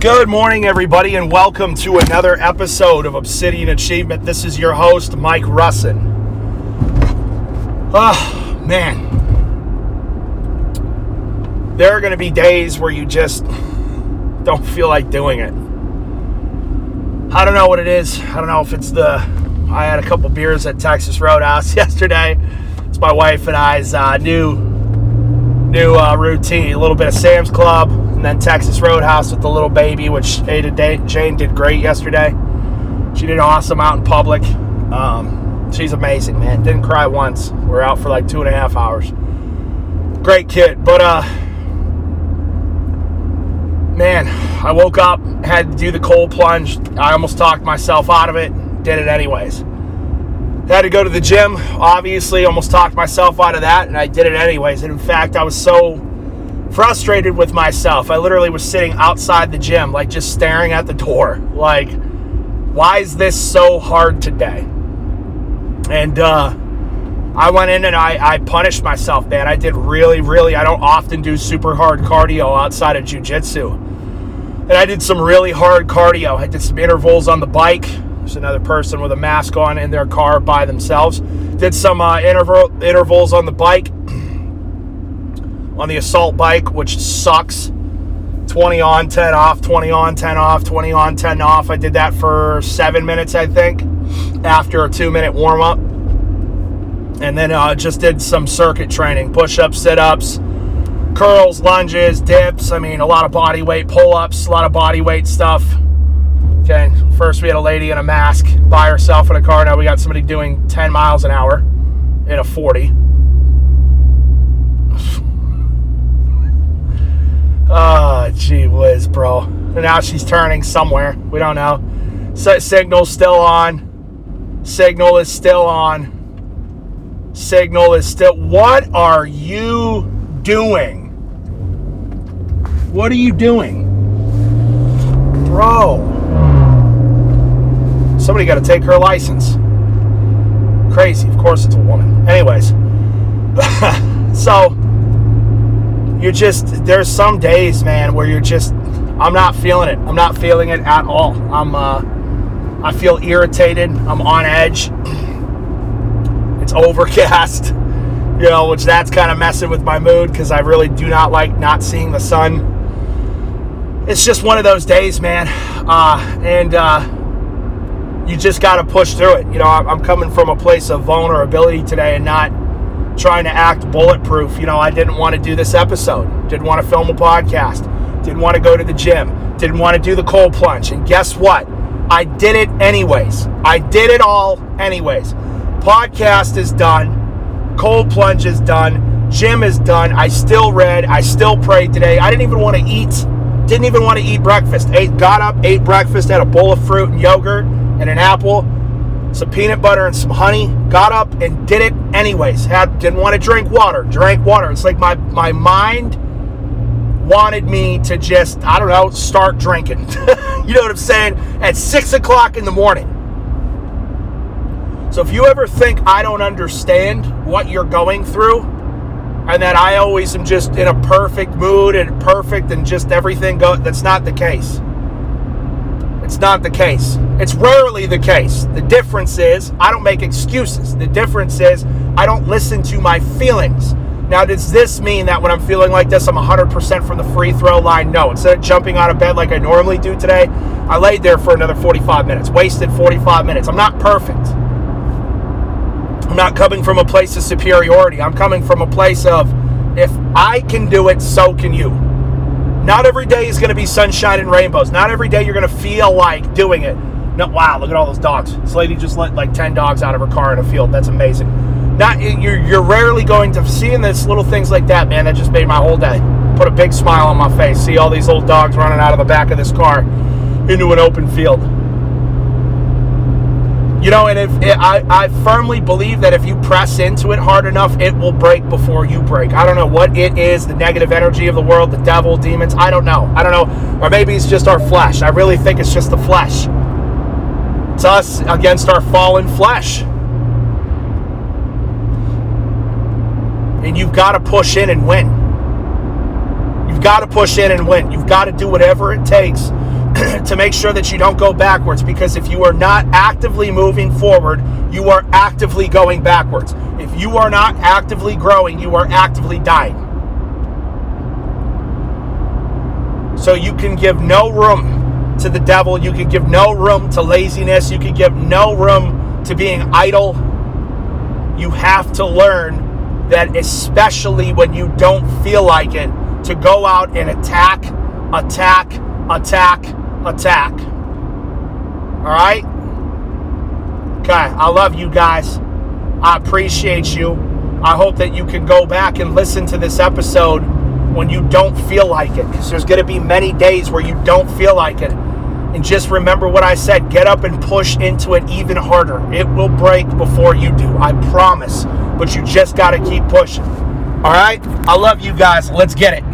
Good morning, everybody, and welcome to another episode of Obsidian Achievement. This is your host, Mike Russin. Oh, man. There are going to be days where you just don't feel like doing it. I don't know what it is. I don't know if it's the. I had a couple beers at Texas Roadhouse yesterday. It's my wife and I's uh, new new uh, routine. A little bit of Sam's Club, and then Texas Roadhouse with the little baby, which Ada Jane did great yesterday. She did awesome out in public. Um, she's amazing, man. Didn't cry once. We're out for like two and a half hours. Great kid, but uh, man, I woke up, had to do the cold plunge. I almost talked myself out of it. Did it anyways. Had to go to the gym. Obviously, almost talked myself out of that, and I did it anyways. And in fact, I was so frustrated with myself. I literally was sitting outside the gym, like just staring at the door. Like, why is this so hard today? And uh, I went in and I, I punished myself, man. I did really, really, I don't often do super hard cardio outside of jujitsu. And I did some really hard cardio. I did some intervals on the bike. There's another person with a mask on in their car by themselves. Did some uh, interval, intervals on the bike on the assault bike, which sucks. 20 on, 10 off, 20 on, 10 off, 20 on, 10 off. I did that for seven minutes, I think, after a two minute warm up. And then uh, just did some circuit training push ups, sit ups, curls, lunges, dips. I mean, a lot of body weight pull ups, a lot of body weight stuff. Okay, first we had a lady in a mask by herself in a car. Now we got somebody doing 10 miles an hour in a 40. Oh, gee whiz, bro. Now she's turning somewhere. We don't know. So, signal's still on. Signal is still on. Signal is still. What are you doing? What are you doing? Bro. Somebody got to take her license. Crazy. Of course, it's a woman. Anyways. so you're just there's some days, man, where you're just I'm not feeling it. I'm not feeling it at all. I'm uh I feel irritated. I'm on edge. It's overcast, you know, which that's kind of messing with my mood because I really do not like not seeing the sun. It's just one of those days, man. Uh, and uh, you just got to push through it. You know, I'm coming from a place of vulnerability today and not trying to act bulletproof. You know, I didn't want to do this episode, didn't want to film a podcast, didn't want to go to the gym, didn't want to do the cold plunge. And guess what? I did it anyways. I did it all anyways. Podcast is done, cold plunge is done, gym is done. I still read, I still prayed today. I didn't even want to eat, didn't even want to eat breakfast. Ate, got up, ate breakfast, had a bowl of fruit and yogurt and an apple some peanut butter and some honey. Got up and did it anyways. Had didn't want to drink water. Drank water. It's like my my mind wanted me to just I don't know start drinking. you know what I'm saying? At six o'clock in the morning. So if you ever think I don't understand what you're going through, and that I always am just in a perfect mood and perfect and just everything go, that's not the case. It's not the case. It's rarely the case. The difference is I don't make excuses. The difference is I don't listen to my feelings. Now, does this mean that when I'm feeling like this, I'm 100% from the free throw line? No. Instead of jumping out of bed like I normally do today, I laid there for another 45 minutes, wasted 45 minutes. I'm not perfect. I'm not coming from a place of superiority. I'm coming from a place of if I can do it, so can you. Not every day is going to be sunshine and rainbows. Not every day you're going to feel like doing it. No, wow, look at all those dogs. This lady just let like 10 dogs out of her car in a field. That's amazing. Not you're, you're rarely going to seeing this little things like that, man. That just made my whole day. Put a big smile on my face. See all these little dogs running out of the back of this car into an open field. You know, and if it, I, I firmly believe that if you press into it hard enough, it will break before you break. I don't know what it is, the negative energy of the world, the devil, demons. I don't know. I don't know. Or maybe it's just our flesh. I really think it's just the flesh. It's us against our fallen flesh. And you've got to push in and win. You've got to push in and win. You've got to do whatever it takes to make sure that you don't go backwards because if you are not actively moving forward, you are actively going backwards. If you are not actively growing, you are actively dying. So you can give no room to the devil, you can give no room to laziness, you can give no room to being idle. You have to learn that, especially when you don't feel like it, to go out and attack, attack, attack, attack. All right? Okay, I love you guys. I appreciate you. I hope that you can go back and listen to this episode when you don't feel like it because there's going to be many days where you don't feel like it. And just remember what I said get up and push into it even harder. It will break before you do, I promise. But you just got to keep pushing. All right? I love you guys. Let's get it.